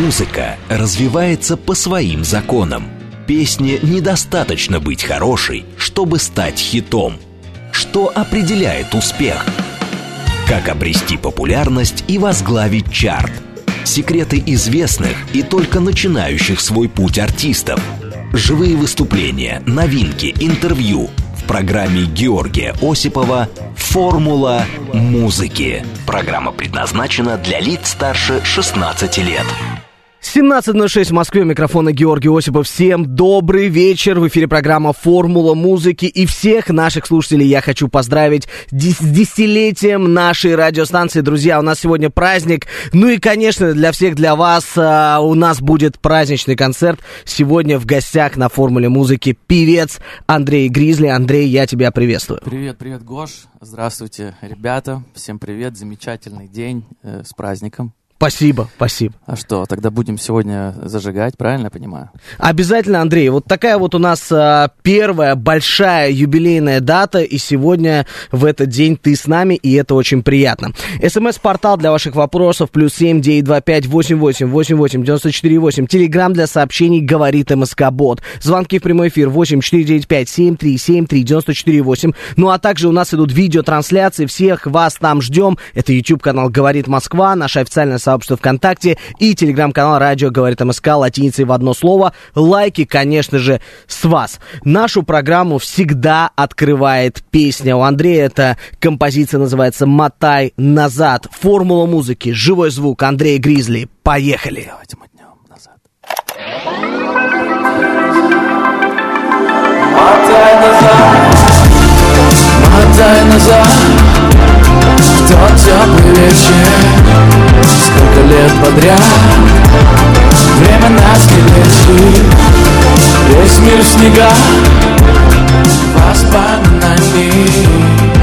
Музыка развивается по своим законам. Песне недостаточно быть хорошей, чтобы стать хитом. Что определяет успех? Как обрести популярность и возглавить чарт? Секреты известных и только начинающих свой путь артистов. Живые выступления, новинки, интервью – в программе Георгия Осипова «Формула музыки». Программа предназначена для лиц старше 16 лет. 17.06 в Москве, микрофона Георгий Осипов. Всем добрый вечер. В эфире программа «Формула музыки». И всех наших слушателей я хочу поздравить с десятилетием нашей радиостанции. Друзья, у нас сегодня праздник. Ну и, конечно, для всех, для вас а, у нас будет праздничный концерт. Сегодня в гостях на «Формуле музыки» певец Андрей Гризли. Андрей, я тебя приветствую. Привет, привет, Гош. Здравствуйте, ребята. Всем привет. Замечательный день э, с праздником. Спасибо, спасибо. А что, тогда будем сегодня зажигать, правильно я понимаю? Обязательно, Андрей. Вот такая вот у нас а, первая большая юбилейная дата, и сегодня в этот день ты с нами, и это очень приятно. СМС-портал для ваших вопросов, плюс семь, девять, два, пять, восемь, восемь, восемь, восемь, девяносто четыре, восемь. Телеграмм для сообщений говорит МСК-бот. Звонки в прямой эфир восемь, четыре, девять, пять, семь, три, семь, три, девяносто четыре, восемь. Ну а также у нас идут видеотрансляции, всех вас там ждем. Это YouTube-канал «Говорит Москва», наша официальная сообщество ВКонтакте и телеграм-канал «Радио говорит МСК» латиницей в одно слово. Лайки, конечно же, с вас. Нашу программу всегда открывает песня. У Андрея эта композиция называется «Мотай назад». Формула музыки, живой звук, Андрей Гризли. Поехали! Давайте мотнем назад. Мотай назад, мотай назад В тот теплый вечер Сколько лет подряд Время нас не лечит Весь мир в снега Воспоминаний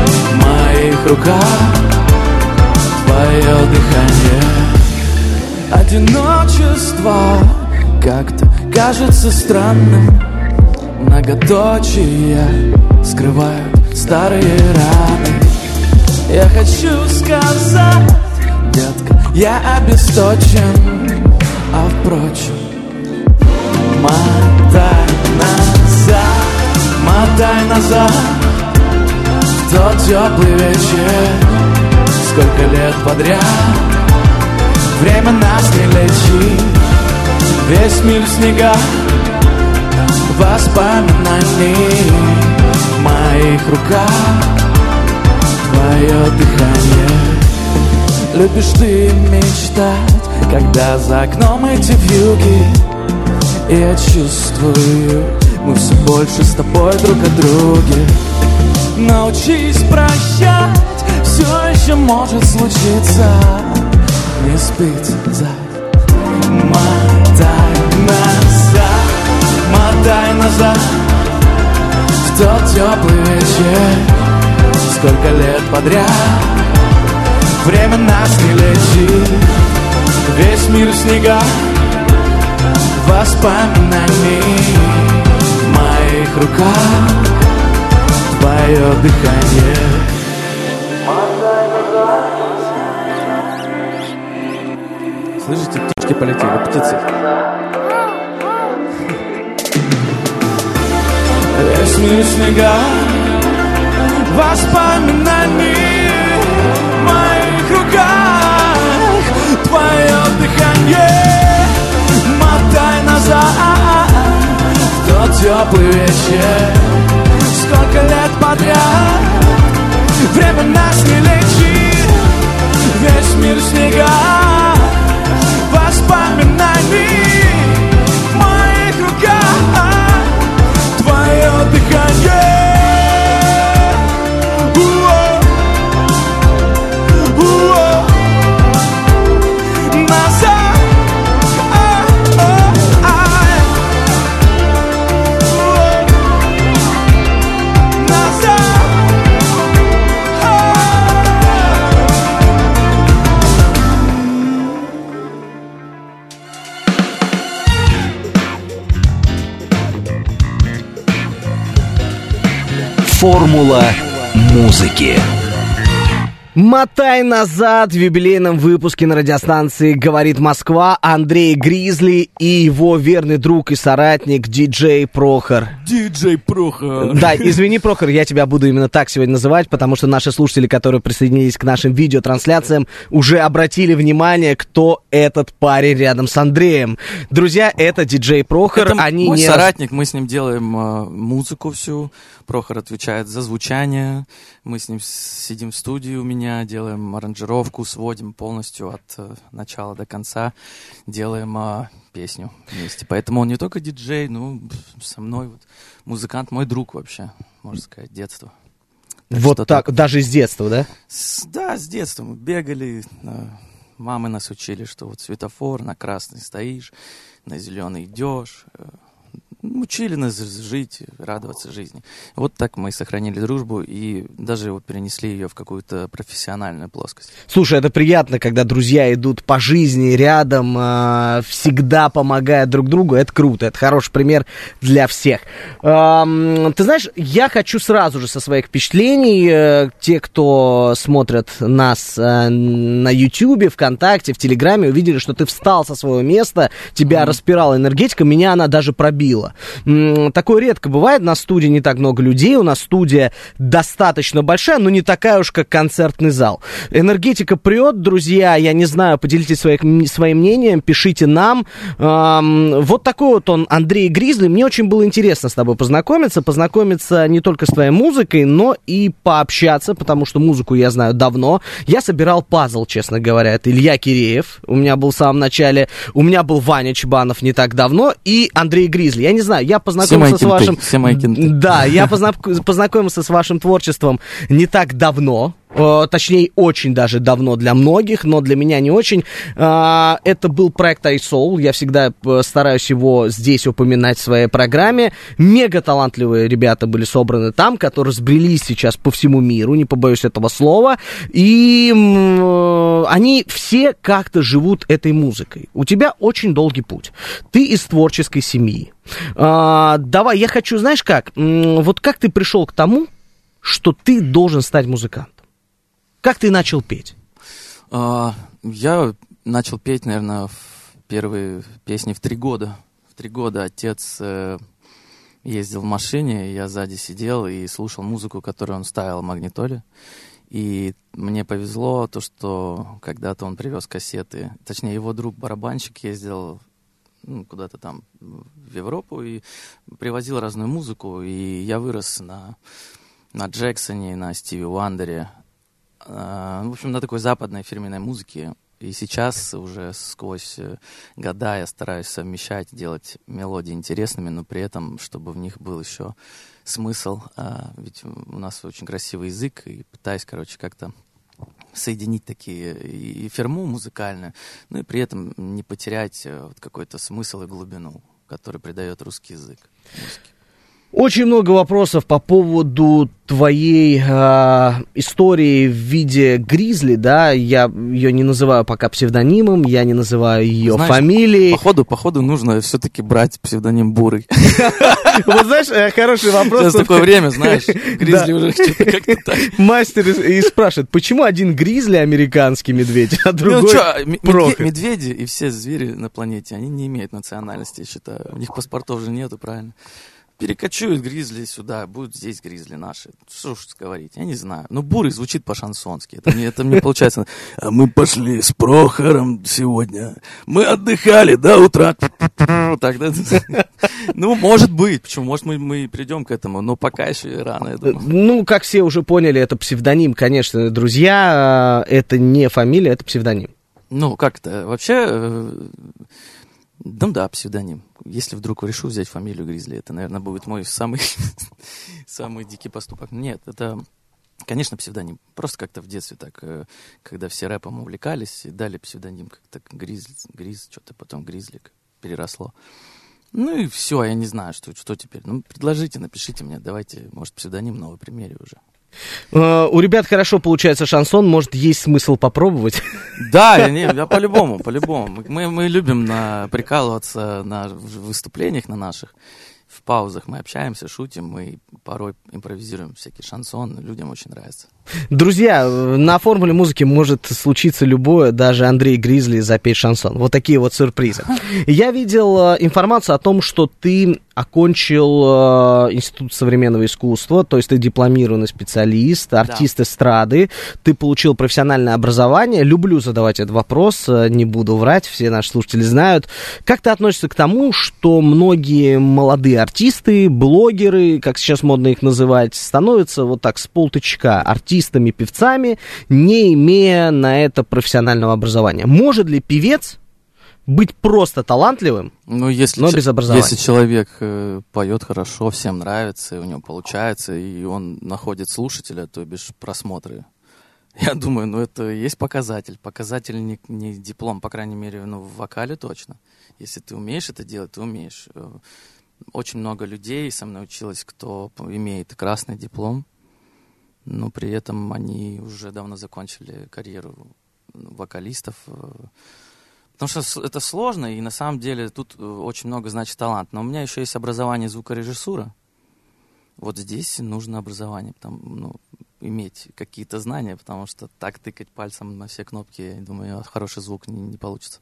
В моих руках Твое дыхание. Одиночество Как-то кажется странным. Многоточия Скрывают старые раны. Я хочу сказать детка, я обесточен А впрочем, мотай назад, мотай назад тот теплый вечер, сколько лет подряд Время нас не лечит, весь мир в снегах Воспоминаний. В моих руках Твое дыхание Любишь ты мечтать, когда за окном эти вьюги? И я чувствую, мы все больше с тобой друг о друге. Научись прощать, все еще может случиться. Не спится Мотай назад, мотай назад. В тот теплый вечер, сколько лет подряд Время нас не лечит Весь мир в снегах Воспоминаний. В моих руках Твое дыхание. Слышите, птички полетели, птицы. Весь мир в снегах Воспоминаний Твое дыхание Мотай назад. В тот теплый вечер Сколько лет подряд. Время нас не лечит Весь мир в снегах Воспоминаний В моих руках. Твое дыхание Формула музыки. Мотай назад в юбилейном выпуске на радиостанции «Говорит Москва» Андрей Гризли и его верный друг и соратник диджей Прохор. Диджей Прохор. Да, извини, Прохор, я тебя буду именно так сегодня называть, потому что наши слушатели, которые присоединились к нашим видеотрансляциям, уже обратили внимание, кто этот парень рядом с Андреем. Друзья, это диджей Прохор. Это Они мой не... соратник, мы с ним делаем э, музыку всю. Прохор отвечает за звучание. Мы с ним сидим в студии у меня, делаем аранжировку, сводим полностью от э, начала до конца, делаем э, песню вместе. Поэтому он не только диджей, ну, со мной вот музыкант, мой друг вообще, можно сказать, детство. Так Вот что так, даже с детства, да? С- да, с детства мы бегали, э, мамы нас учили, что вот светофор, на красный стоишь, на зеленый идешь. Учили нас жить, радоваться жизни. Вот так мы сохранили дружбу и даже вот перенесли ее в какую-то профессиональную плоскость. Слушай, это приятно, когда друзья идут по жизни рядом, э, всегда помогая друг другу. Это круто, это хороший пример для всех. Ты знаешь, я хочу сразу же со своих впечатлений, э, те, кто смотрят нас э, на Ютьюбе, ВКонтакте, в Телеграме, увидели, что ты встал со своего места, тебя распирала энергетика, меня она даже пробила. М, Такое редко бывает, на студии не так много людей, у нас студия достаточно большая, но не такая уж, как концертный зал. Энергетика прет, друзья, я не знаю, поделитесь своих, м- своим мнением, пишите нам. Ам, Вот такой вот он, Андрей Гризли. Мне очень было интересно с тобой познакомиться, познакомиться не только с твоей музыкой, но и пообщаться, потому что музыку я знаю давно. Я собирал пазл, честно говоря. Это Илья Киреев, у меня был в самом начале, у меня был Ваня Чебанов не так давно, и Андрей Гризли. Я не знаю, я познакомился с вашим... кенты. Да, я познак- познакомился с вашим творчеством не так давно. Э, Точнее, очень даже давно для многих, но для меня не очень. А, Это был проект iSoul. Я всегда э, стараюсь его здесь упоминать в своей программе. Мега талантливые ребята были собраны там, которые сбрелись сейчас по всему миру, не побоюсь этого слова. И э, они все как-то живут этой музыкой. У тебя очень долгий путь. Ты из творческой семьи. А, давай, я хочу, знаешь как, вот как ты пришел к тому, что ты должен стать музыкантом? Как ты начал петь? А, Я начал петь, наверное, первые песни в три года. В три года отец э, ездил в машине, я сзади сидел и слушал музыку, которую он ставил в магнитоле. И мне повезло то, что когда-то он привез кассеты. Точнее, его друг-барабанщик ездил ну, куда-то там в Европу и привозил разную музыку. И я вырос на, на Джексоне, на Стиви Уандере. А, В общем, на такой западной фирменной музыке. И сейчас уже сквозь э, года я стараюсь совмещать, делать мелодии интересными, но при этом, чтобы в них был еще смысл. А, Ведь у нас очень красивый язык, и пытаюсь, короче, как-то соединить такие и ферму музыкальную, ну и при этом не потерять э, вот какой-то смысл и глубину, который придает русский язык музыке. Очень много вопросов по поводу твоей а, истории в виде Гризли, да, я ее не называю пока псевдонимом, я не называю ее Знаешь, фамилией. Походу, походу нужно все-таки брать псевдоним Бурый. Вот знаешь, э, хороший вопрос. Сейчас такое время, знаешь, Гризли уже как-то так. Мастер и спрашивает, почему один Гризли американский медведь, а Ну другой медведи и все звери на планете, они не имеют национальности, я считаю. У них паспортов же нету, правильно? Перекочуют гризли сюда, будут здесь гризли наши. Что уж говорить, я не знаю. Но бурый звучит по-шансонски. Это мне, это мне получается... «А мы пошли с Прохором сегодня. Мы отдыхали до утра. Так, да? Ну, может быть. Почему? Может, мы, мы придем к этому, но пока еще и рано, я думаю. Ну, как все уже поняли, это псевдоним, конечно, друзья, э, это не фамилия, это псевдоним. Ну, как это? Вообще, э, ну да, псевдоним. Если вдруг решу взять фамилию Гризли, это, наверное, будет мой самый, самый дикий поступок. Нет, это, конечно, псевдоним. Просто как-то в детстве так, э, когда все рэпом увлекались, и дали псевдоним как-то Гриз, Гриз, что-то потом Гризлик переросло. Ну и все, я не знаю, что, что теперь. Ну, предложите, напишите мне, давайте, может, псевдоним новый примере уже. Э, У ребят хорошо получается шансон, может, есть смысл попробовать. Да, не, я по-любому, по-любому. Мы, мы любим на, прикалываться на выступлениях на наших. В паузах мы общаемся, шутим, мы порой импровизируем всякий шансон, людям очень нравится. Друзья, на формуле музыки может случиться любое, даже Андрей Гризли запеть шансон. Вот такие вот сюрпризы. Я видел э, информацию о том, что ты окончил э, Институт современного искусства, то есть ты дипломированный специалист, артист эстрады, ты получил профессиональное образование. Люблю задавать этот вопрос, э, не буду врать, все наши слушатели знают. Как ты относишься к тому, что многие молодые артисты, блогеры, как сейчас модно их называть, становятся вот так с полточка артистами, певцами, не имея на это профессионального образования? Может ли певец быть просто талантливым, Ну, если, Но без образования. если человек э, поет хорошо, всем нравится, и у него получается, и он находит слушателя, то бишь просмотры. Я думаю, ну это и есть показатель. Показатель не, не диплом, по крайней мере, ну, в вокале точно. Если ты умеешь это делать, ты умеешь. Э, Очень много людей со мной училось, кто имеет красный диплом, но при этом они уже давно закончили карьеру ну, вокалистов. э, Потому что это сложно, и на самом деле тут э, очень много значит талант. Но у меня еще есть образование звукорежиссура. Вот здесь нужно образование, там, ну, иметь какие-то знания, потому что так тыкать пальцем на все кнопки, я думаю, хороший звук не, не получится.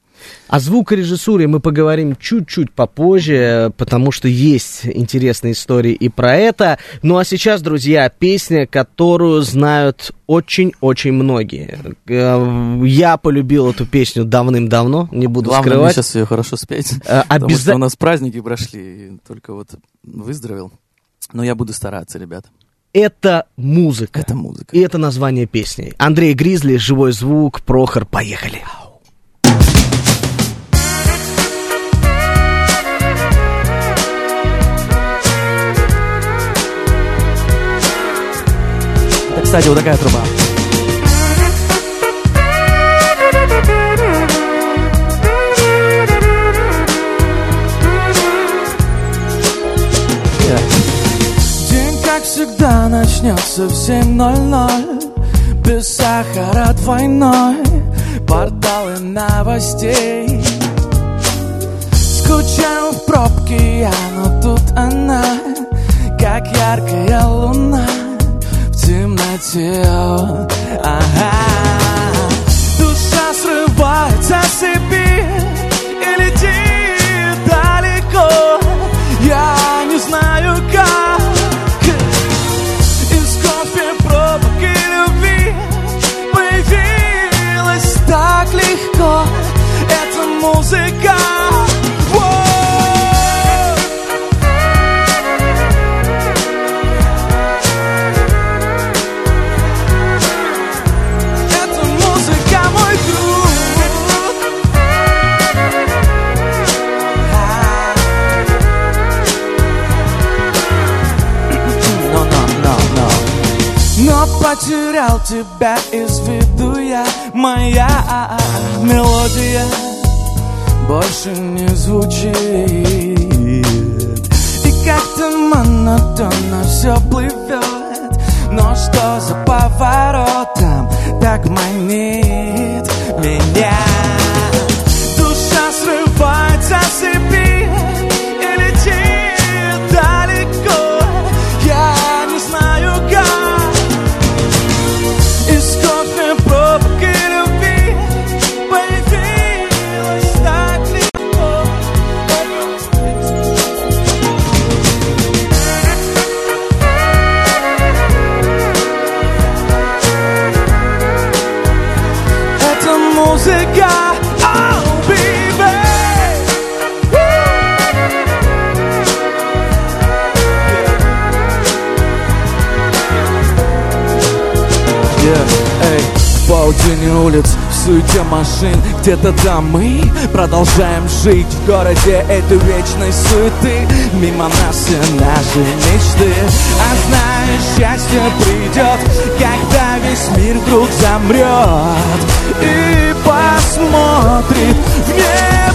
О звукорежиссуре мы поговорим чуть-чуть попозже, потому что есть интересные истории и про это. Ну а сейчас, друзья, песня, которую знают очень-очень многие. Э, Я полюбил эту песню давным-давно, не буду Главное скрывать. сейчас ее хорошо спеть, Э, потому что обяза- у нас праздники прошли, только вот выздоровел. Но я буду стараться, ребята. Это музыка. Это музыка. И это название песни. Андрей Гризли, живой звук, Прохор, поехали. Это, кстати, вот такая труба. Всегда, начнется в 7.00 Без сахара двойной. Порталы новостей. Скучаю в пробке я, но тут она. Как яркая луна в темноте. Ага. Душа срывается с цепи И летит далеко. Я потерял тебя из виду я Моя мелодия больше не звучит И как-то монотонно все плывет Но что за поворотом так манит меня машин. Где-то там мы продолжаем жить В городе этой вечной суеты. Мимо нас все наши мечты. А знаешь, счастье придет Когда весь мир вдруг замрет И посмотрит в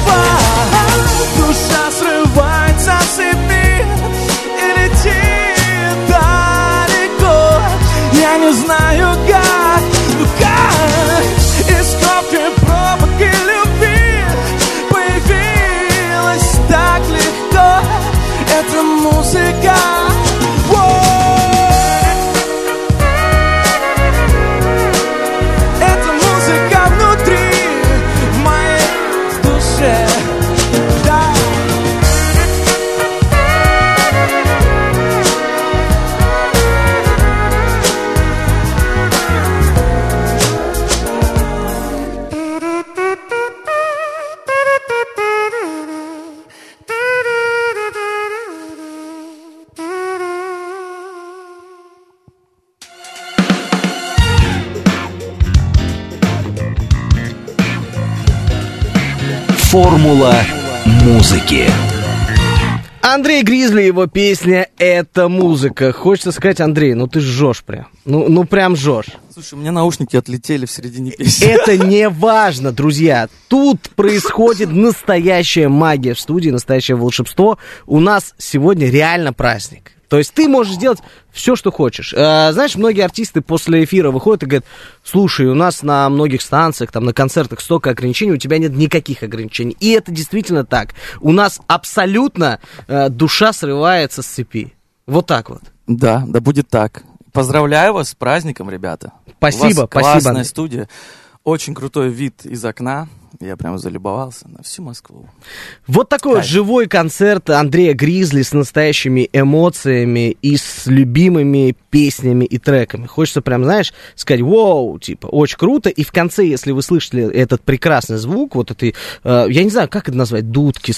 Формула музыки. Андрей Гризли, его песня «Это музыка». Хочется сказать, Андрей, ну ты жжешь прям. Ну, ну прям жжешь. Слушай, у меня наушники отлетели в середине песни. Это не важно, друзья. Тут происходит настоящая магия в студии, настоящее волшебство. У нас сегодня реально праздник. То есть ты можешь сделать все, что хочешь. А, знаешь, многие артисты после эфира выходят и говорят, слушай, у нас на многих станциях, там, на концертах столько ограничений, у тебя нет никаких ограничений. И это действительно так. У нас абсолютно а, душа срывается с цепи. Вот так вот. Да, да будет так. Поздравляю вас с праздником, ребята. Спасибо, У вас спасибо. классная студия. Очень крутой вид из окна. Я прям залюбовался на всю Москву. Вот такой вот Кайф. живой концерт Андрея Гризли с настоящими эмоциями и с любимыми песнями и треками. Хочется прям, знаешь, сказать, вау, типа, очень круто. И в конце, если вы слышали этот прекрасный звук, вот этой, э, я не знаю, как это назвать, дудки,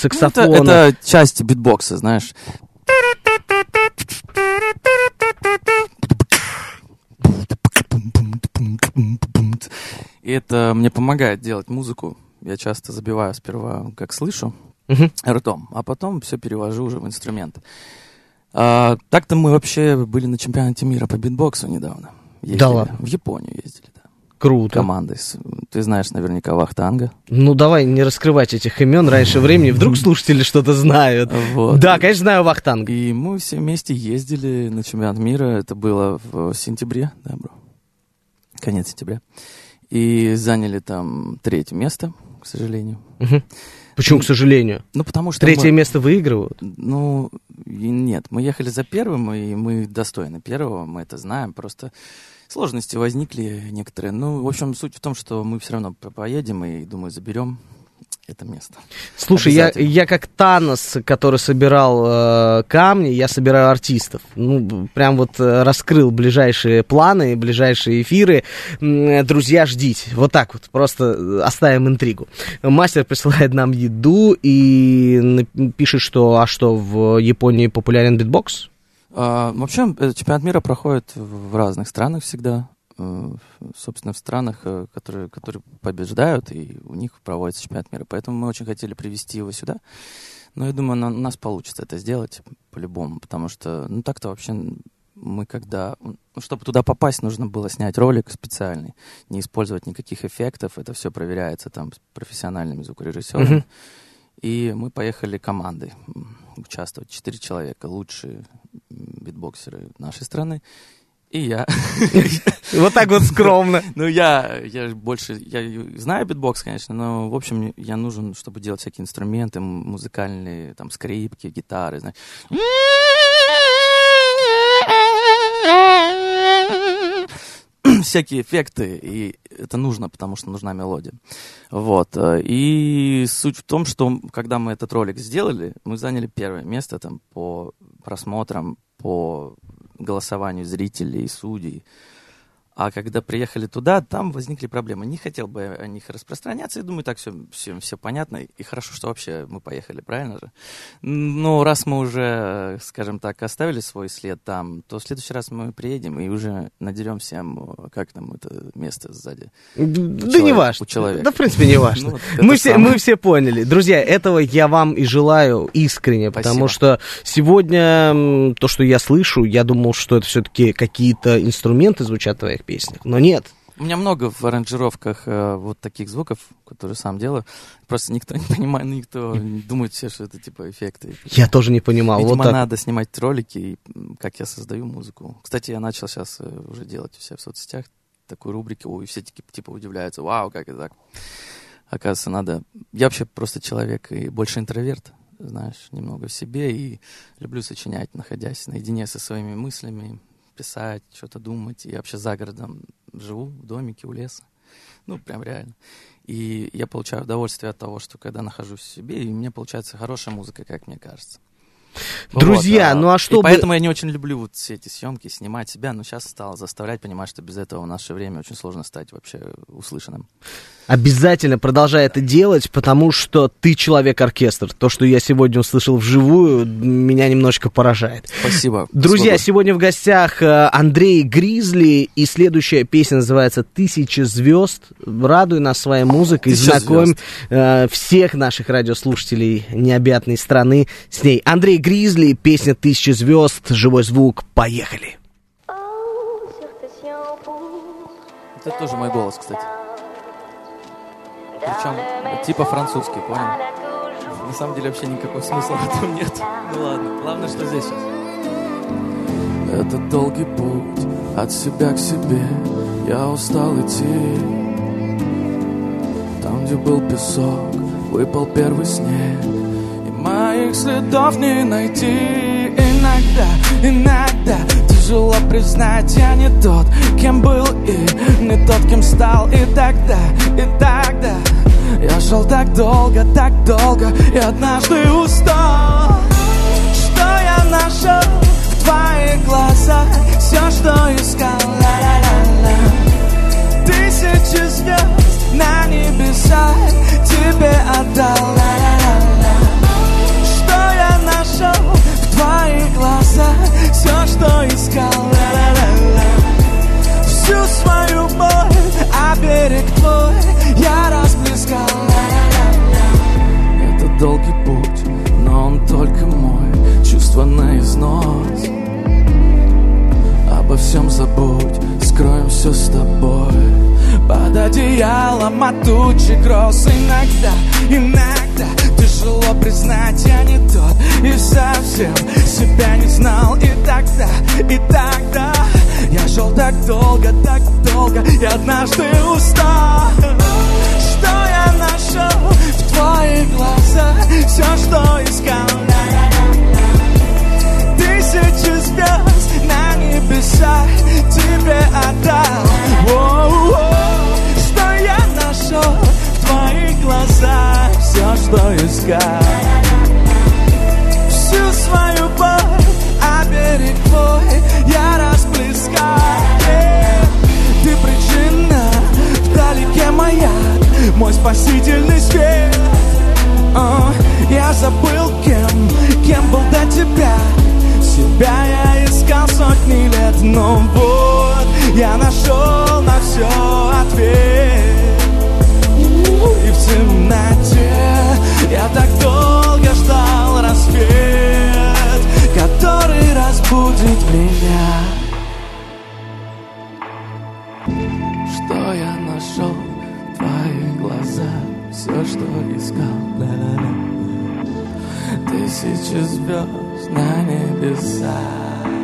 Ну, это, это часть битбокса, знаешь. И это мне помогает делать музыку. Я часто забиваю сперва, как слышу, Мгм. ртом, а потом все перевожу уже в инструмент. А, так-то мы вообще были на чемпионате мира по битбоксу недавно. Ездили. Да ладно? В Японию ездили, да. Круто. Командой. Ты знаешь наверняка Вахтанга. Ну, давай не раскрывать этих имен раньше времени. Вдруг слушатели что-то знают. Вот. Да, конечно, знаю Вахтанг. И мы все вместе ездили на чемпионат мира. Это было в сентябре, да, бро? Конец сентября. И заняли там третье место, к сожалению. Мгм. Почему, к сожалению? Ну, потому что Третье мы- место выигрывают? Ну, нет, мы ехали за первым, и мы достойны первого, мы это знаем, просто сложности возникли некоторые. Ну, в общем, суть в том, что мы все равно по- поедем и, думаю, заберем это место. Слушай, я, я как Танос, который собирал э, камни, я собираю артистов. Ну, прям вот э, раскрыл ближайшие планы, ближайшие эфиры. Э, Друзья, ждите. Вот так вот, просто э, оставим интригу. Мастер присылает нам еду и пишет, что, а что, в Японии популярен битбокс? А, вообще, чемпионат мира проходит в разных странах всегда. Э, Собственно, в странах, э, которые, которые побеждают, и у них проводится чемпионат мира. Поэтому мы очень хотели привести его сюда. Но я думаю, на- у нас получится это сделать по-любому, потому что, ну так-то вообще мы когда... ну, чтобы туда попасть, нужно было снять ролик специальный, не использовать никаких эффектов, это все проверяется там профессиональными звукорежиссерами. Мгм. И мы поехали командой участвовать. Четыре человека, лучшие битбоксеры нашей страны. И я. Вот так вот скромно. Ну, я, я больше, я знаю битбокс, конечно, но, в общем, я нужен, чтобы делать всякие инструменты музыкальные, там, скрипки, гитары, знаешь. всякие эффекты, и это нужно, потому что нужна мелодия. Вот. э, И суть в том, что когда мы этот ролик сделали, мы заняли первое место там по просмотрам, по голосованию зрителей и судей. А когда приехали туда, там возникли проблемы. Не хотел бы о них распространяться. Я думаю, так все, все, все понятно. И хорошо, что вообще мы поехали, правильно же? Но раз мы уже, скажем так, оставили свой след там, то в следующий раз мы приедем и уже надерем всем, как там это место сзади. Да человека, не важно. у человека. Да, в принципе, не важно. Ну, вот мы, все, мы все поняли. Друзья, этого я вам и желаю искренне, потому что сегодня то, что я слышу, я думал, что это все-таки какие-то инструменты звучат в твоих песнях, но нет. У меня много в аранжировках э, вот таких звуков, которые сам делаю. Просто никто не понимает, никто думает все, что это типа эффекты. Я тоже не понимал. Видимо, вот так. надо снимать ролики, и, как я создаю музыку. Кстати, я начал сейчас уже делать у себя в соцсетях такую рубрику, и все таки, типа удивляются, вау, как это так. Оказывается, надо... Я вообще просто человек и больше интроверт, знаешь, немного в себе, и люблю сочинять, находясь наедине со своими мыслями, писать, что-то думать. Я вообще за городом живу, в домике, у леса. Ну, прям реально. И я получаю удовольствие от того, что когда нахожусь в себе, и у меня получается хорошая музыка, как мне кажется. Друзья, Вот, ну а что и бы- поэтому я не очень люблю вот все эти съемки, снимать себя, но сейчас стал заставлять понимать, что без этого в наше время очень сложно стать вообще услышанным. Обязательно продолжай это делать, потому что ты человек-оркестр. То, что я сегодня услышал вживую, меня немножечко поражает. Спасибо. Друзья, Свобода. сегодня в гостях э, Андрей Гризли, и следующая песня называется «Тысячи звезд». Радуй нас своей музыкой, «Тысяча знакомь э, всех наших радиослушателей необъятной страны с ней. Андрей Гризли, песня «Тысячи звезд», живой звук. Поехали! Это тоже мой голос, кстати. Причем типа французский, понял? На самом деле вообще никакого смысла в этом нет. Ну ладно, главное, что здесь сейчас. Это долгий путь от себя к себе Я устал идти Там, где был песок, выпал первый снег моих следов не найти. Иногда, иногда Тяжело признать, я не тот, кем был И не тот, кем стал. И тогда, и тогда Я шел так долго, так долго И однажды устал. Что я нашел в твоих глазах? Все, что искал. Ла-ла-ла-ла. Тысячи звезд на небесах Тебе отдал. Ла-ла-ла-ла. Все, что искал. Ла-ла-ла-ла. Всю свою боль, а берег твой Я расплескал ла-ла-ла-ла. Это долгий путь, но он только мой. Чувство на износ. Обо всем забудь, скроем все с тобой. Под одеялом от тучи гроз Иногда, иногда Тяжело признать, я не тот И совсем себя не знал. И тогда, и тогда Я шел так долго, так долго И однажды устал. Что я нашел в твоих глазах? Все, что искал. Тысячи звезд на небесах тебе отдал. Что я нашел в твоих глазах Что искал Всю свою боль, а берег твой Я расплескал. Ты причина, вдалеке маяк Мой спасительный свет. А, Я забыл, кем, кем был до тебя. Себя я искал сотни лет Но вот я нашел на все ответ. И в темноте небесах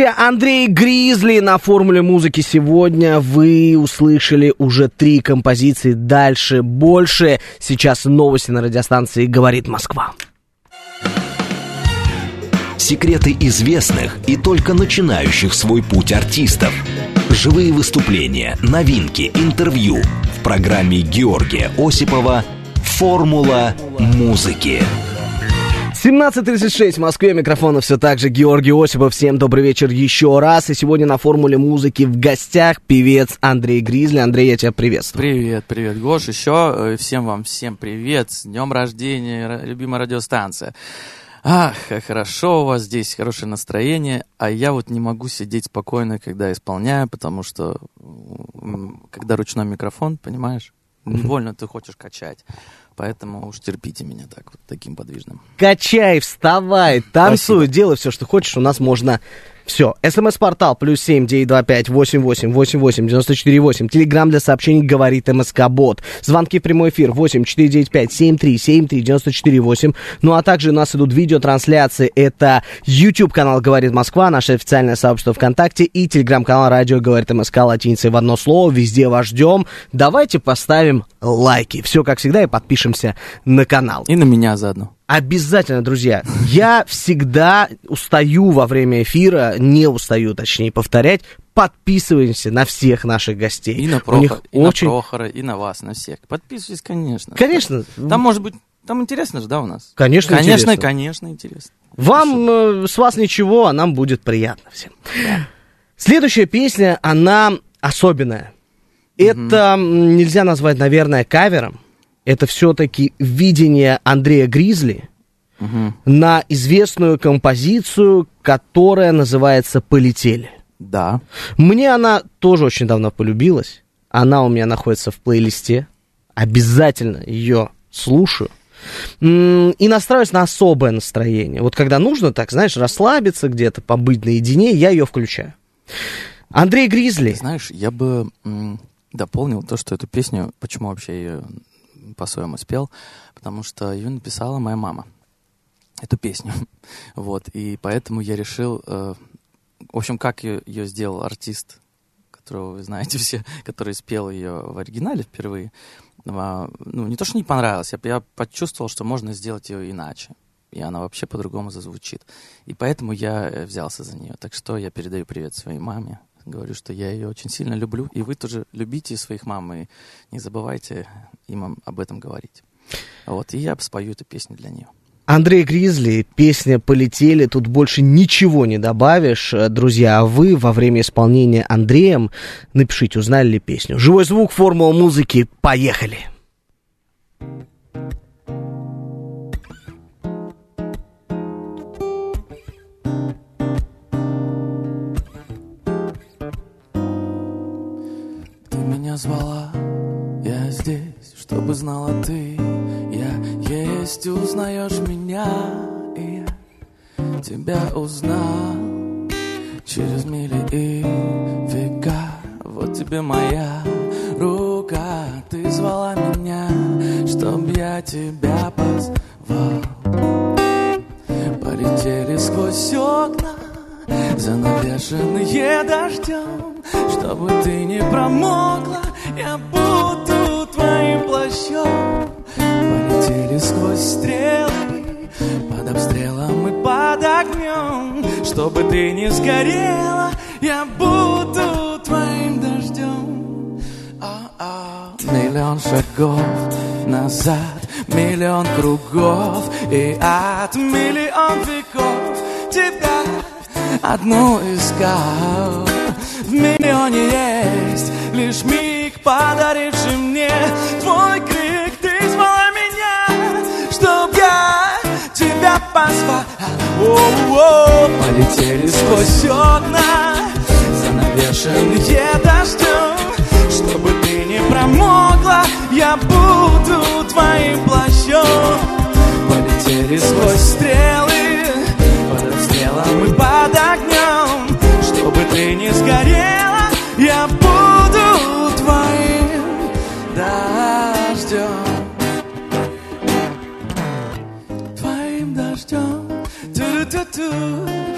Друзья, Андрей Гризли на формуле музыки сегодня. Вы услышали уже три композиции. Дальше больше. Сейчас новости на радиостанции «Говорит Москва». Секреты известных и только начинающих свой путь артистов. Живые выступления, новинки, интервью. В программе Георгия Осипова «Формула музыки». 17.36 в Москве. Микрофона все так же Георгий Осипов. Всем добрый вечер еще раз. И сегодня на формуле музыки в гостях певец Андрей Гризли. Андрей, я тебя приветствую. Привет, привет, Гош. Еще э, всем вам, всем привет. С днем рождения, любимая радиостанция. Ах, как хорошо у вас здесь, хорошее настроение. А я вот не могу сидеть спокойно, когда исполняю, потому что когда ручной микрофон, понимаешь, невольно ты хочешь качать. Поэтому уж терпите меня так, вот таким подвижным. Качай, вставай, танцуй, делай все, что хочешь. У нас можно Все. СМС-портал плюс семь девять два пять восемь восемь восемь восемь девяносто четыре восемь. Телеграмм для сообщений говорит МСК Бот. Звонки в прямой эфир восемь четыре девять пять семь три семь три девяносто четыре восемь. Ну а также у нас идут видеотрансляции. Это YouTube канал Говорит Москва, наше официальное сообщество ВКонтакте и телеграм-канал Радио Говорит МСК латиницей в одно слово. Везде вас ждем. Давайте поставим лайки. Все как всегда и подпишемся на канал. И на меня заодно. Обязательно, друзья. Я всегда устаю во время эфира, не устаю, точнее, повторять. Подписываемся на всех наших гостей. И на, Прохор, них и очень... на Прохора, и на вас, на всех. Подписывайтесь, конечно. Конечно. Там, может быть, там интересно же, да, у нас? Конечно, Конечно, интересно. конечно, интересно. Вам э, с вас ничего, а нам будет приятно всем. Следующая песня, она особенная. Это м, нельзя назвать, наверное, кавером. Это все-таки видение Андрея Гризли Мгм. на известную композицию, которая называется «Полетели». Да. Мне она тоже очень давно полюбилась. Она у меня находится в плейлисте. Обязательно ее слушаю. И настраиваюсь на особое настроение. Вот когда нужно, так, знаешь, расслабиться где-то, побыть наедине, я ее включаю. Андрей Гризли. Ты знаешь, я бы дополнил то, что эту песню, почему вообще ее по-своему спел, потому что ее написала моя мама, эту песню. Вот, и поэтому я решил, э, в общем, как ее, сделал артист, которого вы знаете все, который спел ее в оригинале впервые, а, ну, не то, что не понравилось, я, я почувствовал, что можно сделать ее иначе. И она вообще по-другому зазвучит. И поэтому я э, взялся за нее. Так что я передаю привет своей маме. Говорю, что я ее очень сильно люблю. И вы тоже любите своих мам. И не забывайте им об этом говорить. Вот. И я спою эту песню для нее. Андрей Гризли, песня «Полетели», тут больше ничего не добавишь. Друзья, а вы во время исполнения Андреем напишите, узнали ли песню. Живой звук, формула музыки, поехали! Здесь, чтобы знала ты. Я есть, узнаешь меня, и я тебя узнал Через мили и века, вот тебе моя рука. Ты звала меня, чтоб я тебя позвал. Полетели сквозь окна Занавешенные дождем. Чтобы ты не промокла Я буду плащом Полетели сквозь стрелы. Под обстрелом и под огнем Чтобы ты не сгорела Я буду твоим дождем. Миллион шагов назад Миллион кругов И от миллион веков Тебя одну искал. В миллионе есть лишь миг Подаривший мне твой крик. Ты звала меня, чтоб я тебя позвал О-о-о. Полетели сквозь окна Занавешенные дождем. Чтобы ты не промокла Я буду твоим плащом. Полетели сквозь стрелы Под обстрелом и под огнем. Чтобы ты не сгорела Я tutu.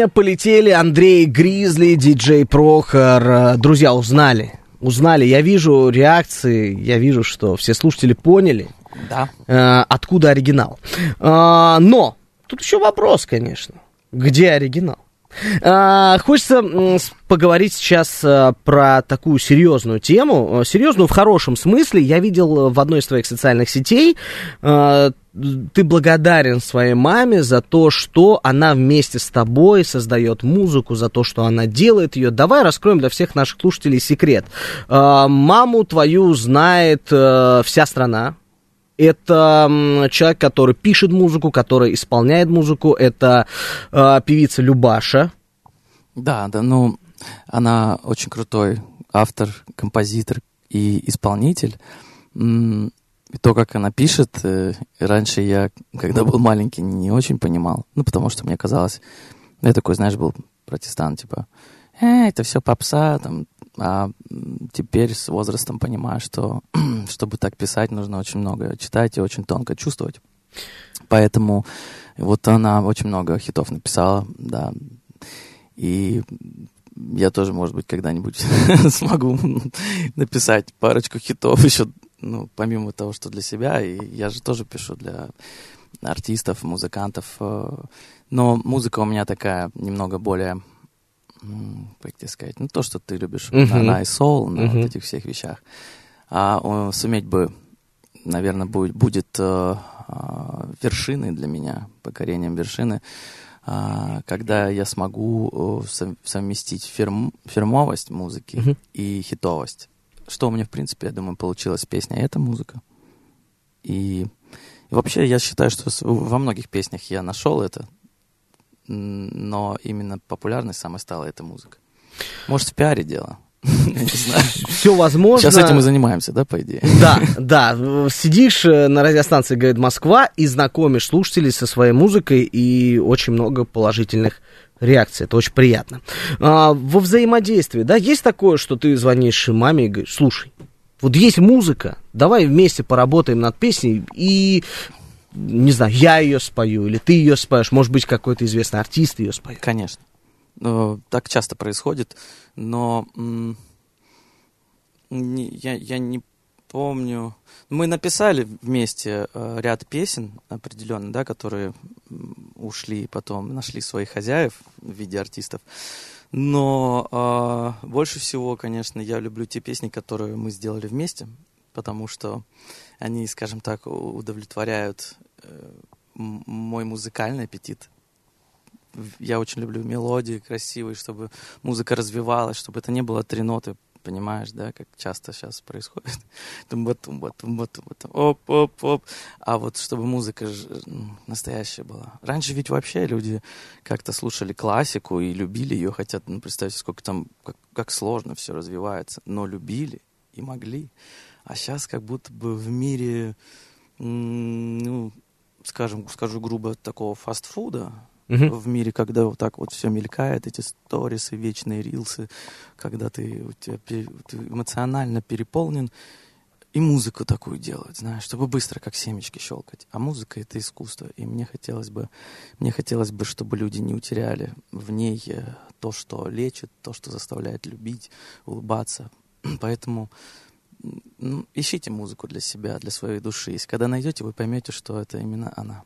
Песня «Полетели» Андрей Гризли, диджей Прохор. Друзья, узнали. Узнали. Я вижу реакции, я вижу, что все слушатели поняли, Да. э, откуда оригинал. А, но тут еще вопрос, конечно. Где оригинал? А, хочется поговорить сейчас а, про такую серьезную тему. А, Серьезную в хорошем смысле. Я видел э, в одной из твоих социальных сетей, ты благодарен своей маме за то, что она вместе с тобой создает музыку, за то, что она делает ее. Давай раскроем для всех наших слушателей секрет. Маму твою знает э, вся страна, это человек, который пишет музыку, который исполняет музыку. Это э, певица Любаша. Да, да, ну, она очень крутой автор, композитор и исполнитель. И то, как она пишет, э, раньше я, когда был маленький, не очень понимал. Ну, потому что мне казалось, я такой, знаешь, был протестант, типа, э, это все попса, там, а теперь с возрастом понимаю, что чтобы так писать, нужно очень много читать и очень тонко чувствовать. Поэтому вот она очень много хитов написала, да. И я тоже, может быть, когда-нибудь смогу написать парочку хитов еще, ну, помимо того, что для себя. И я же тоже пишу для артистов, музыкантов. э, Но музыка у меня такая немного более, как тебе сказать, ну, то, что ты любишь, Мгм. она и соул, на Мгм. вот этих всех вещах. А э, суметь бы, наверное, будет, будет э, э, вершиной для меня, покорением вершины, а, когда я смогу э, сов- совместить фирм- фирмовость музыки Мгм. и хитовость. Что у меня, в принципе, я думаю, получилась песня «Это музыка». И, и вообще я считаю, что во многих песнях я нашел это, но именно популярной самой стала эта музыка. Может, в пиаре дело? Все возможно. Сейчас этим и занимаемся, да, по идее? Да, да. Сидишь э, на радиостанции «Говорит Москва» и знакомишь слушателей со своей музыкой, и очень много положительных реакций. Это очень приятно. А, во взаимодействии, да, есть такое, что ты звонишь маме и говоришь, слушай, вот есть музыка, давай вместе поработаем над песней, и, не знаю, я ее спою, или ты ее споешь, может быть, какой-то известный артист ее споет. Конечно. Ну, так часто происходит, но я, я не помню. Мы написали вместе э, ряд песен определенно, да, которые ушли потом нашли своих хозяев в виде артистов. Но э, больше всего, конечно, я люблю те песни, которые мы сделали вместе, потому что они, скажем так, удовлетворяют э, мой музыкальный аппетит я очень люблю мелодии красивые, чтобы музыка развивалась, чтобы это не было три ноты, понимаешь, да, как часто сейчас происходит. Оп, оп, оп. А вот чтобы музыка настоящая была. Раньше ведь вообще люди как-то слушали классику и любили ее, хотя, ну, представьте, сколько там, как, как сложно все развивается, но любили и могли. А сейчас как будто бы в мире, ну, скажем, скажу грубо, такого фастфуда, Мгм. в мире, когда вот так вот все мелькает, эти сторисы, вечные рилсы, когда ты, у тебя ты эмоционально переполнен, и музыку такую делают, знаешь, чтобы быстро, как семечки, щелкать. А музыка — это искусство, и мне хотелось бы, мне хотелось бы, чтобы люди не утеряли в ней э, то, что лечит, то, что заставляет любить, улыбаться. Поэтому ищите музыку для себя, для своей души. И когда найдете, вы поймете, что это именно она.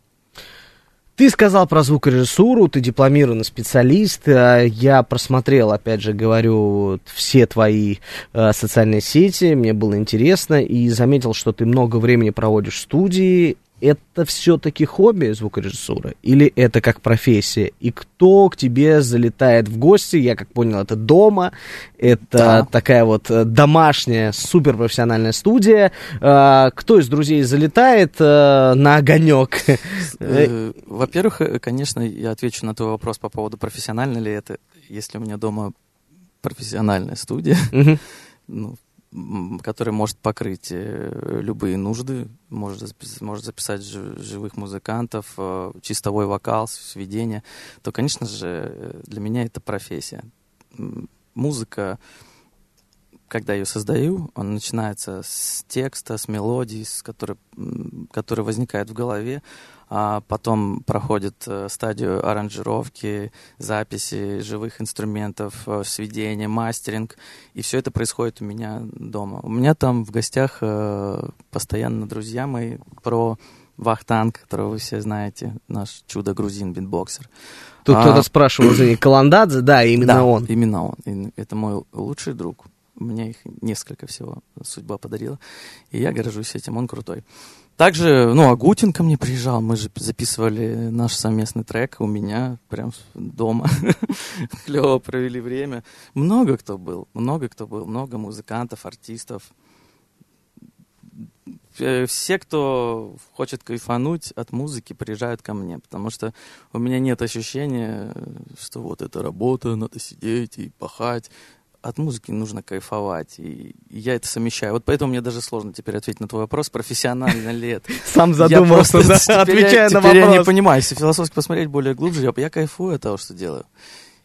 Ты сказал про звукорежиссуру, ты дипломированный специалист. э, Я просмотрел, опять же, говорю, все твои э, социальные сети, мне было интересно, и заметил, что ты много времени проводишь в студии. Это все-таки хобби звукорежиссура? Или это как профессия? И кто к тебе залетает в гости? Я как понял, это дома. Это Да. такая вот э, домашняя суперпрофессиональная студия. Э, Кто из друзей залетает э, на огонек? Э, Во-первых, конечно, я отвечу на твой вопрос по поводу профессионально ли это. Если у меня дома профессиональная студия, Мгм. ну, м, которая может покрыть э, любые нужды, может, может записать жи- живых музыкантов, э, чистовой вокал, сведение, то, конечно же, э, для меня это профессия. Музыка, когда ее создаю, он начинается с текста, с мелодии, с которой, которая возникает в голове, а потом проходит э, стадию аранжировки, записи живых инструментов, э, сведения, мастеринг, и все это происходит у меня дома. У меня там в гостях э, постоянно друзья мои про Вахтанг, которого вы все знаете, наш чудо-грузин, битбоксер. Тут А, кто-то спрашивал, извини, Каландадзе, да, именно да, он. именно он. И это мой лучший друг. У меня их несколько всего судьба подарила. И я горжусь этим, он крутой. Также, ну, Агутин ко мне приезжал, мы же записывали наш совместный трек у меня, прям дома. Клево провели время. Много кто был, много кто был, много музыкантов, артистов. Э, Все, кто хочет кайфануть от музыки, приезжают ко мне, потому что у меня нет ощущения, что вот это работа, надо сидеть и пахать. От музыки нужно кайфовать, и я это совмещаю. Вот поэтому мне даже сложно теперь ответить на твой вопрос, профессионально ли это. Сам задумался, да, отвечая на теперь я не вопрос. понимаю, если философски посмотреть более глубже, я, кайфую от того, что делаю.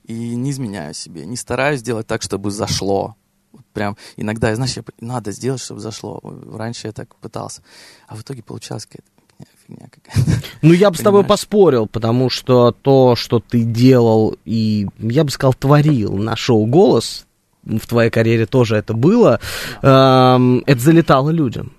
И не изменяю себе, не стараюсь делать так, чтобы зашло. Вот прям иногда, знаешь, я, надо сделать, чтобы зашло. Раньше я так пытался. А в итоге получалась какая-то фигня какая-то. Ну, я бы с тобой поспорил, потому что то, что ты делал и, я бы сказал, творил на шоу «Голос», в твоей карьере тоже это было, эм, это залетало людям.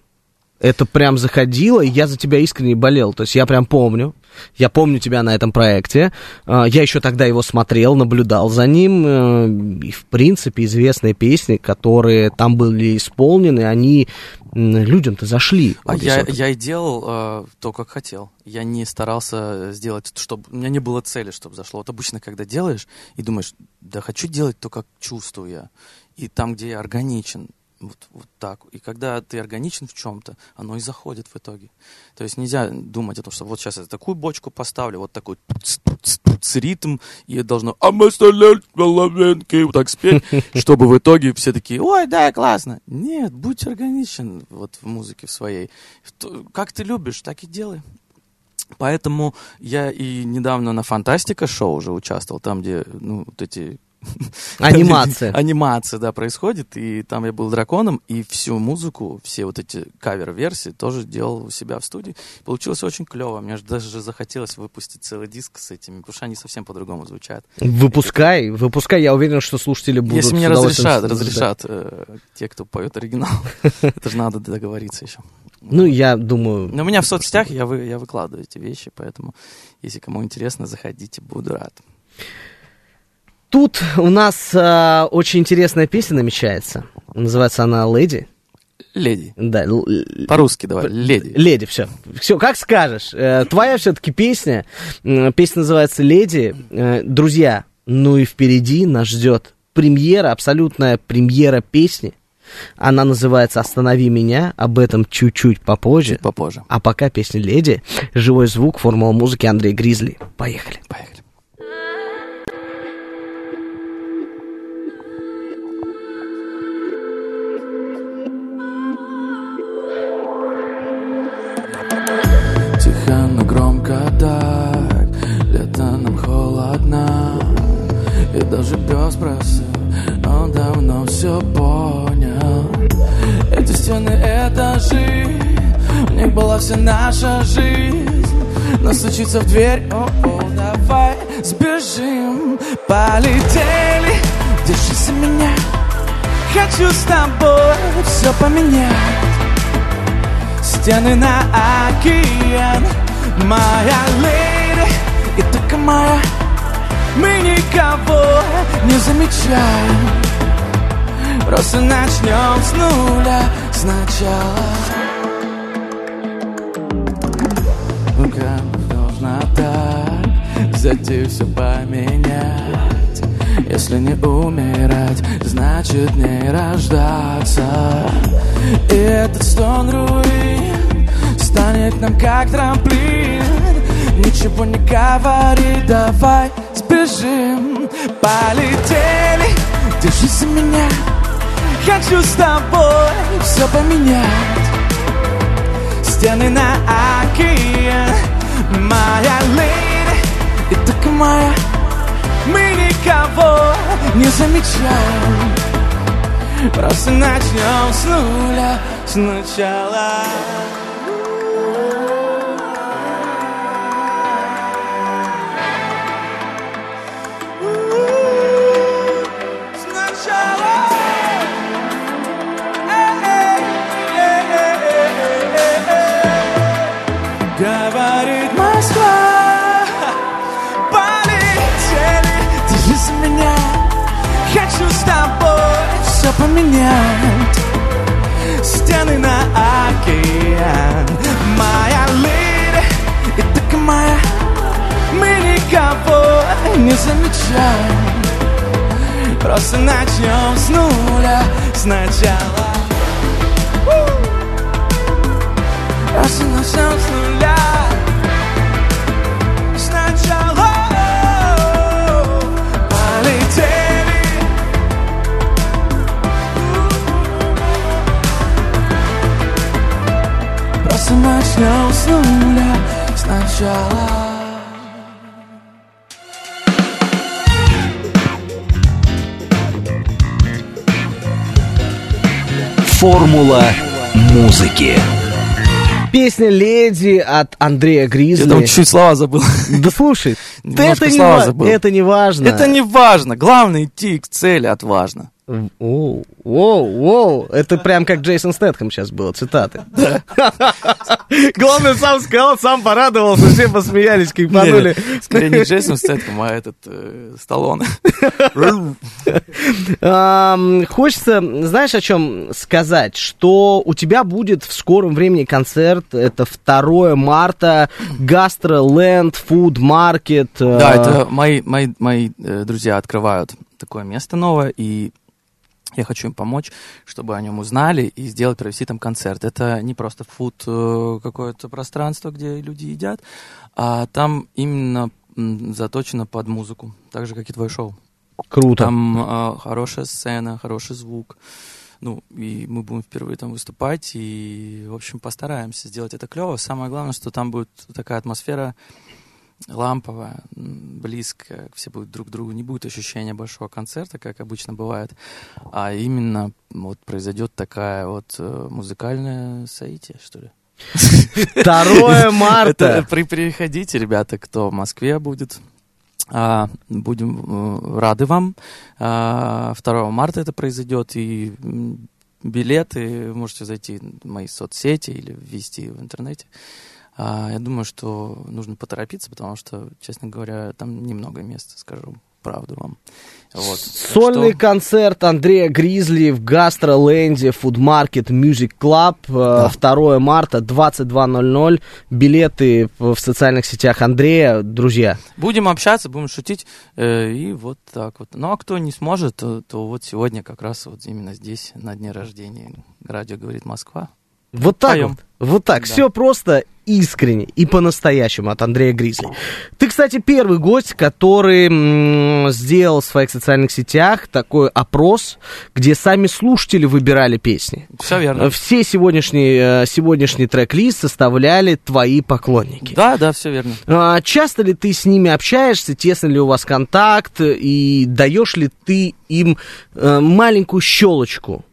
Это прям заходило, и я за тебя искренне болел. То есть я прям помню, я помню тебя на этом проекте. Э, Я еще тогда его смотрел, наблюдал за ним. э, И, в принципе, известные песни, которые там были исполнены, они людям-то зашли. А я, я и делал э, то, как хотел. Я не старался сделать, чтобы... У меня не было цели, чтобы зашло. Вот обычно, когда делаешь и думаешь, да хочу делать то, как чувствую я. И там, где я органичен, вот, вот так. И когда ты органичен в чем-то, оно и заходит в итоге. То есть нельзя думать о том, что вот сейчас я такую бочку поставлю, вот такой туц-туц-туц ритм, и это должно «I'm a stallion, головенки», вот так спеть, чтобы в итоге все такие «Ой, да, классно». Нет, будь органичен вот в музыке в своей. Как ты любишь, так и делай. Поэтому я и недавно на Фантастика шоу уже участвовал, там, где, ну, вот эти Анимация. Анимация, да, происходит, и там я был драконом, и всю музыку, все вот эти кавер-версии тоже делал у себя в студии. Получилось очень клево. Мне же даже захотелось выпустить целый диск с этими, потому что они совсем по-другому звучат. Выпускай, выпускай, я уверен, что слушатели будут Если мне разрешат, разрешат э, те, кто поет оригинал. Это же надо договориться еще. Ну, я думаю, Но у меня в соцсетях я, вы, я выкладываю эти вещи, поэтому, если кому интересно, заходите, буду рад. Тут у нас а, очень интересная песня намечается. Называется она «Леди». Леди. Да, По-русски давай. Леди. Леди, все. Все, как скажешь. Э, Твоя все-таки песня. М, Песня называется Леди. Э, Друзья, ну и впереди нас ждет премьера, абсолютная премьера песни. Она называется «Останови меня». Об этом чуть-чуть попозже. Попозже. А пока песня «Леди». Живой звук, формула музыки Андрей Гризли. Поехали. Поехали. Даже пес просил Он давно все понял. Эти стены, этажи В них была вся наша жизнь. Но стучится в дверь. О-о, давай сбежим. Полетели. Держись меня. Хочу с тобой все поменять. Стены на океан. Моя леди И только моя Мы никого не замечаем. Просто начнем с нуля Сначала. Рука должна так Взять и все поменять. Если не умирать Значит не рождаться. И этот стон руин Станет нам как трамплин Ничего не говори, давай сбежим. Полетели, держись за меня. Хочу с тобой все поменять. Стены на океан Моя леди И только моя. Мы никого не замечаем. Просто начнем с нуля сначала поменять Стены на океан. Моя леди И только моя Мы никого не замечаем. Просто начнем с нуля сначала. Просто начнем с нуля начнем с нуля сначала Формула музыки. Песня «Леди» от Андрея Я Гризли. там чуть слова забыл. Да слушай, да это не, слова ва- забыл. это не важно. Это не важно. Главное идти к цели отважно. Оу, воу, воу, это прям как Джейсон Стэтхэм сейчас было, цитаты. Главное, сам сказал, сам порадовался, все посмеялись, кайфанули. Не, Скорее не Джейсон Стэтком, а этот э, Сталлоне. Хочется, знаешь, о чем сказать? Что у тебя будет в скором времени концерт, это 2 марта, Гастроленд, Фуд Маркет. Да, это мои э, друзья открывают такое место новое, и я хочу им помочь, чтобы о нем узнали и сделать, провести там концерт. Это не просто фуд э, какое-то пространство, где люди едят, а там именно заточено под музыку, так же, как и твое шоу. Круто. Там э, хорошая сцена, хороший звук. Ну, и мы будем впервые там выступать, и, в общем, постараемся сделать это клево. Самое главное, что там будет такая атмосфера ламповая, м, близкая, все будут друг к другу, не будет ощущения большого концерта, как обычно бывает, а именно вот произойдет такая вот э, музыкальная соитие, что ли. 2 марта. При, приходите, ребята, кто в Москве будет. А, будем э, рады вам. А, 2 марта это произойдет, и билеты можете зайти в мои соцсети или ввести в интернете. А, я думаю, что нужно поторопиться, потому что, честно говоря, там немного места, скажу правду вам. Вот. Сольный что- концерт Андрея Гризли в Гастроленде, Фудмаркет Music Club э, 2 марта, 22.00. Билеты в в социальных сетях Андрея. Друзья, Будем общаться, будем шутить, э, и вот так вот. Ну, а кто не сможет, то, то вот сегодня как раз вот именно здесь, на дне рождения, радио говорит Москва. Вот так Поем. вот. Вот так. Да. Все просто искренне и по-настоящему от Андрея Гризли. Ты, кстати, первый гость, который м, сделал в своих социальных сетях такой опрос, где сами слушатели выбирали песни. Все верно. Все сегодняшний, э, сегодняшний трек-лист составляли твои поклонники. Да, да, все верно. А, Часто ли ты с ними общаешься, тесно ли у вас контакт, и даешь ли ты им э, маленькую щелочку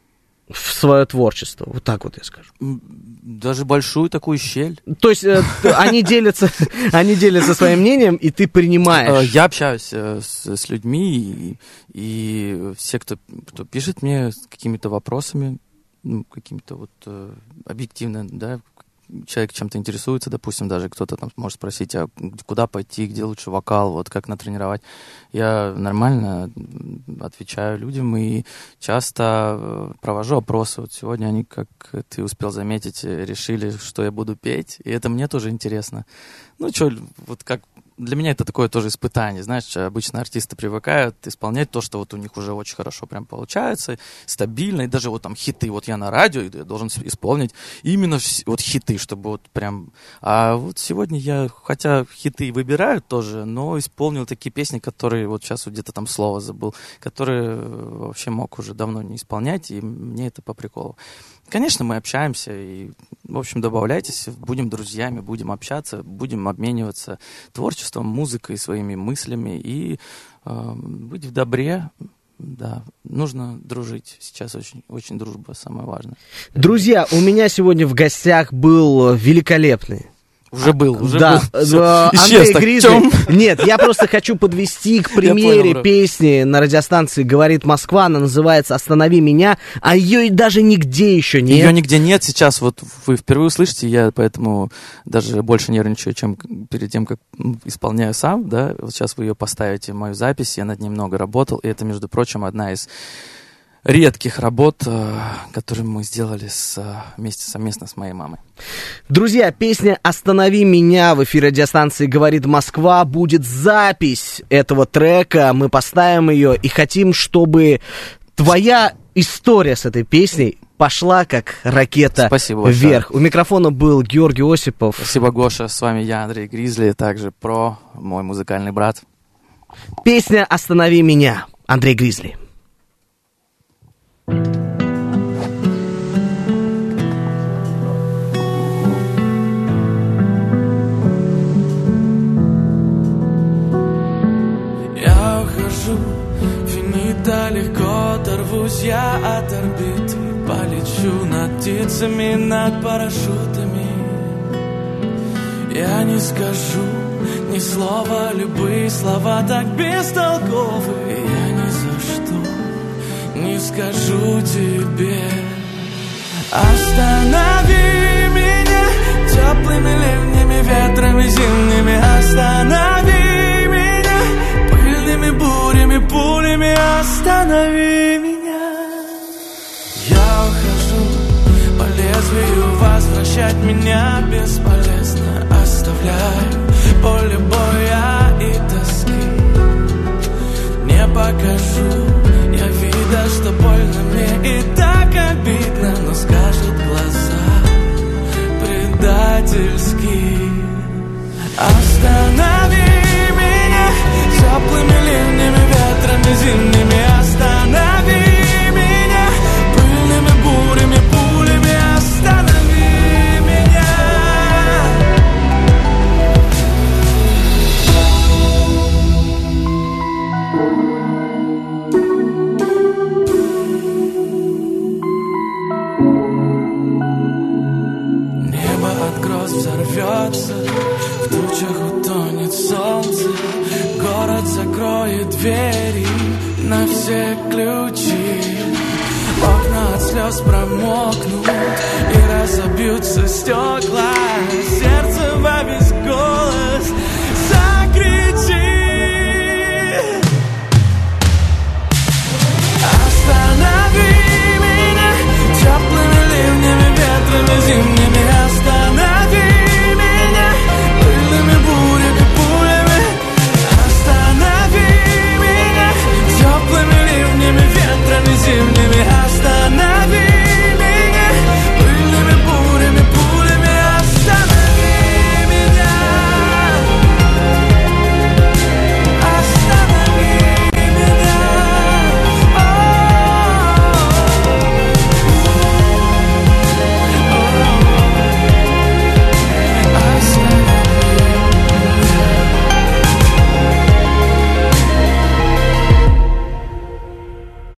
в свое творчество? Вот так вот я скажу. Даже большую такую щель. То есть э, они делятся, они делятся своим мнением, и ты Э, принимаешь. Я общаюсь э, с, с людьми, и, и все, кто, кто пишет мне с какими-то вопросами, ну, какими-то вот э, объективно, да, человек чем-то интересуется, допустим, даже кто-то там может спросить, а куда пойти, где лучше вокал, вот как натренировать. Я нормально отвечаю людям и часто э, провожу опросы. Вот сегодня они, как ты успел заметить, э, решили, что я буду петь, и это мне тоже интересно. Ну, что, вот как для меня это такое тоже испытание, знаешь, обычно артисты привыкают исполнять то, что вот у них уже очень хорошо прям получается, стабильно, и даже вот там хиты, вот я на радио я должен исполнить именно вот хиты, чтобы вот прям... А вот сегодня я, хотя хиты выбираю тоже, но исполнил такие песни, которые вот сейчас вот где-то там слово забыл, которые э, вообще мог уже давно не исполнять, и мне это по приколу. Конечно, мы общаемся, и, в общем, добавляйтесь, будем друзьями, будем общаться, будем обмениваться творчеством, музыкой, своими мыслями и э, быть в добре, да, нужно дружить. Сейчас очень, очень дружба самое важное. Друзья, у меня сегодня в гостях был великолепный уже был, уже да, был. Всё. Андрей Гризли. Нет, я просто хочу подвести к примере понял, песни на радиостанции «Говорит Москва». Она называется «Останови меня», а ее и даже нигде еще нет. Ее нигде нет. Сейчас вот вы впервые услышите, я поэтому даже больше нервничаю, чем перед тем, как исполняю сам. Да? Вот сейчас вы ее поставите, мою запись, я над ней много работал. И это, между прочим, одна из редких работ, э, которые мы сделали с, э, вместе совместно с моей мамой. Друзья, песня «Останови меня» в эфире радиостанции «Говорит Москва» будет запись этого трека. Мы поставим ее и хотим, чтобы твоя история с этой песней пошла как ракета Спасибо вверх. У микрофона был Георгий Осипов. Спасибо, Гоша. С вами я, Андрей Гризли, также про мой музыкальный брат. Песня «Останови меня» Андрей Гризли. Оторвусь я от орбиты Полечу над птицами, над парашютами. Я не скажу ни слова, любые слова так бестолковые Я ни за что не скажу тебе. Останови меня теплыми ливнями, ветрами зимними. Останови меня пыльными бурями, пулями. Останови меня лезвию, возвращать меня бесполезно? Оставляю поле боя и тоски. Не покажу да что больно мне и так обидно Но скажут глаза предательски. Останови меня теплыми ливнями, ветрами зимними